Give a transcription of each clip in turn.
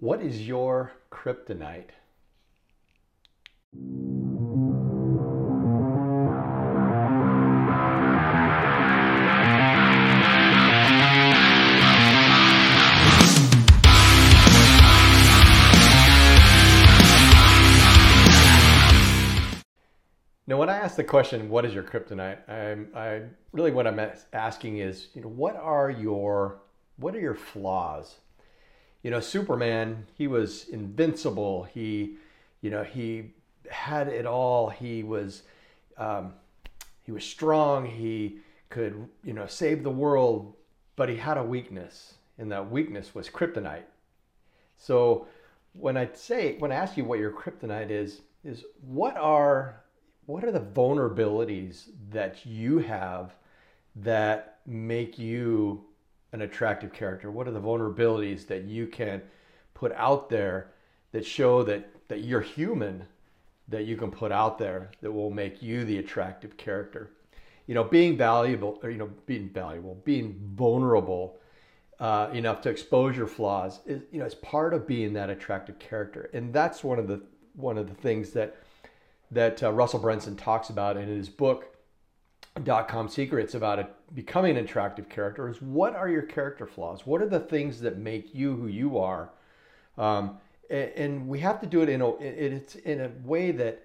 What is your kryptonite? Now, when I ask the question, "What is your kryptonite?" I'm, I really what I'm asking is, you know, what are your what are your flaws? You know, Superman, he was invincible. He, you know, he had it all. He was, um, he was strong. He could, you know, save the world. But he had a weakness, and that weakness was kryptonite. So, when I say, when I ask you what your kryptonite is, is what are what are the vulnerabilities that you have that make you an attractive character? What are the vulnerabilities that you can put out there that show that, that you're human, that you can put out there that will make you the attractive character? You know, being valuable, or, you know, being valuable, being vulnerable uh, enough to expose your flaws is, you know, is part of being that attractive character. And that's one of the, one of the things that, that uh, Russell Brunson talks about in his book, Dot Com Secrets, about becoming an attractive character is what are your character flaws? What are the things that make you who you are? Um, and, and, we have to do it in a, it's in a way that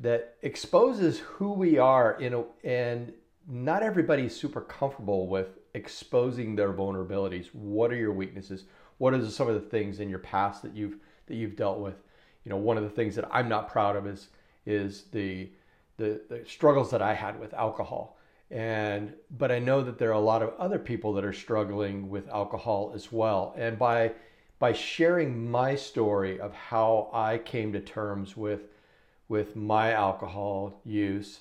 that exposes who we are in a, and not everybody's super comfortable with exposing their vulnerabilities. What are your weaknesses? What are some of the things in your past that you've that you've dealt with? You know, one of the things that I'm not proud of is is the, the, the struggles that I had with alcohol. And but I know that there are a lot of other people that are struggling with alcohol as well. And by by sharing my story of how I came to terms with with my alcohol use,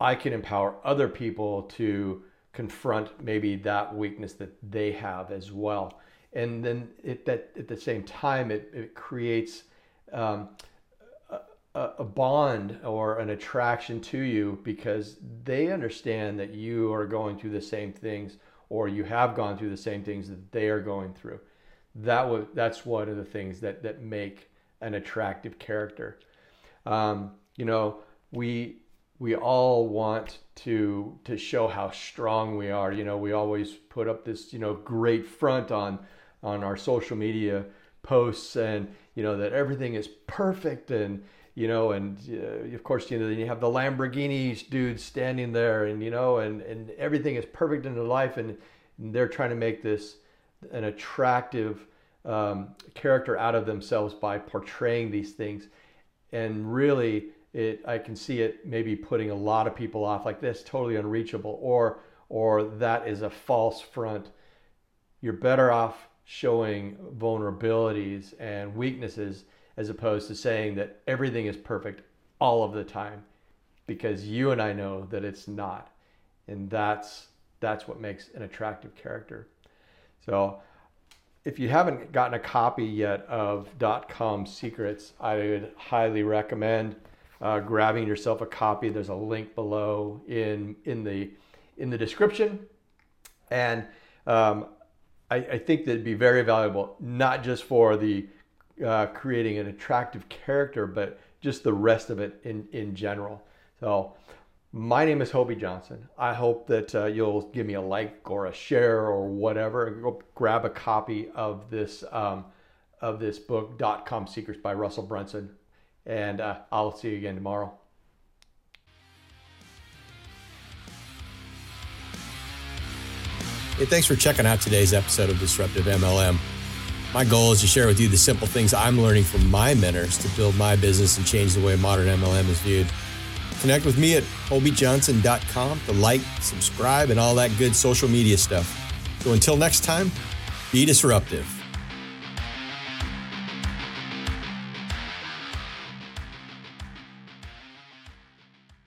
I can empower other people to confront maybe that weakness that they have as well. And then it, that at the same time, it, it creates um, a, bond or an attraction to you because they understand that you are going through the same things or you have gone through the same things that they are going through. That was that's one of the things that that make an attractive character. Um, you know, we we all want to to show how strong we are. You know, we always put up this you know great front on on our social media posts and you know that everything is perfect and you know, and uh, of course, you know, then you have the Lamborghini dudes standing there, and you know, and and everything is perfect in their life, and, and they're trying to make this an attractive um, character out of themselves by portraying these things, and really, it I can see it maybe putting a lot of people off, like this totally unreachable, or or that is a false front. You're better off showing vulnerabilities and weaknesses as opposed to saying that everything is perfect all of the time because you and I know that it's not. And that's that's what makes an attractive character. So if you haven't gotten a copy yet of Com Secrets, I would highly recommend uh, grabbing yourself a copy. There's a link below in in the in the description, and um, I, I, think that'd be very valuable, not just for the uh, creating an attractive character, but just the rest of it in, in general. So, my name is Hobie Johnson. I hope that uh, you'll give me a like or a share or whatever. Go grab a copy of this um, of this book, Dot Com Secrets by Russell Brunson, and uh, I'll see you again tomorrow. Hey, thanks for checking out today's episode of Disruptive MLM. My goal is to share with you the simple things I'm learning from my mentors to build my business and change the way modern MLM is viewed. Connect with me at hobiejohnson.com to like, subscribe, and all that good social media stuff. So until next time, be disruptive.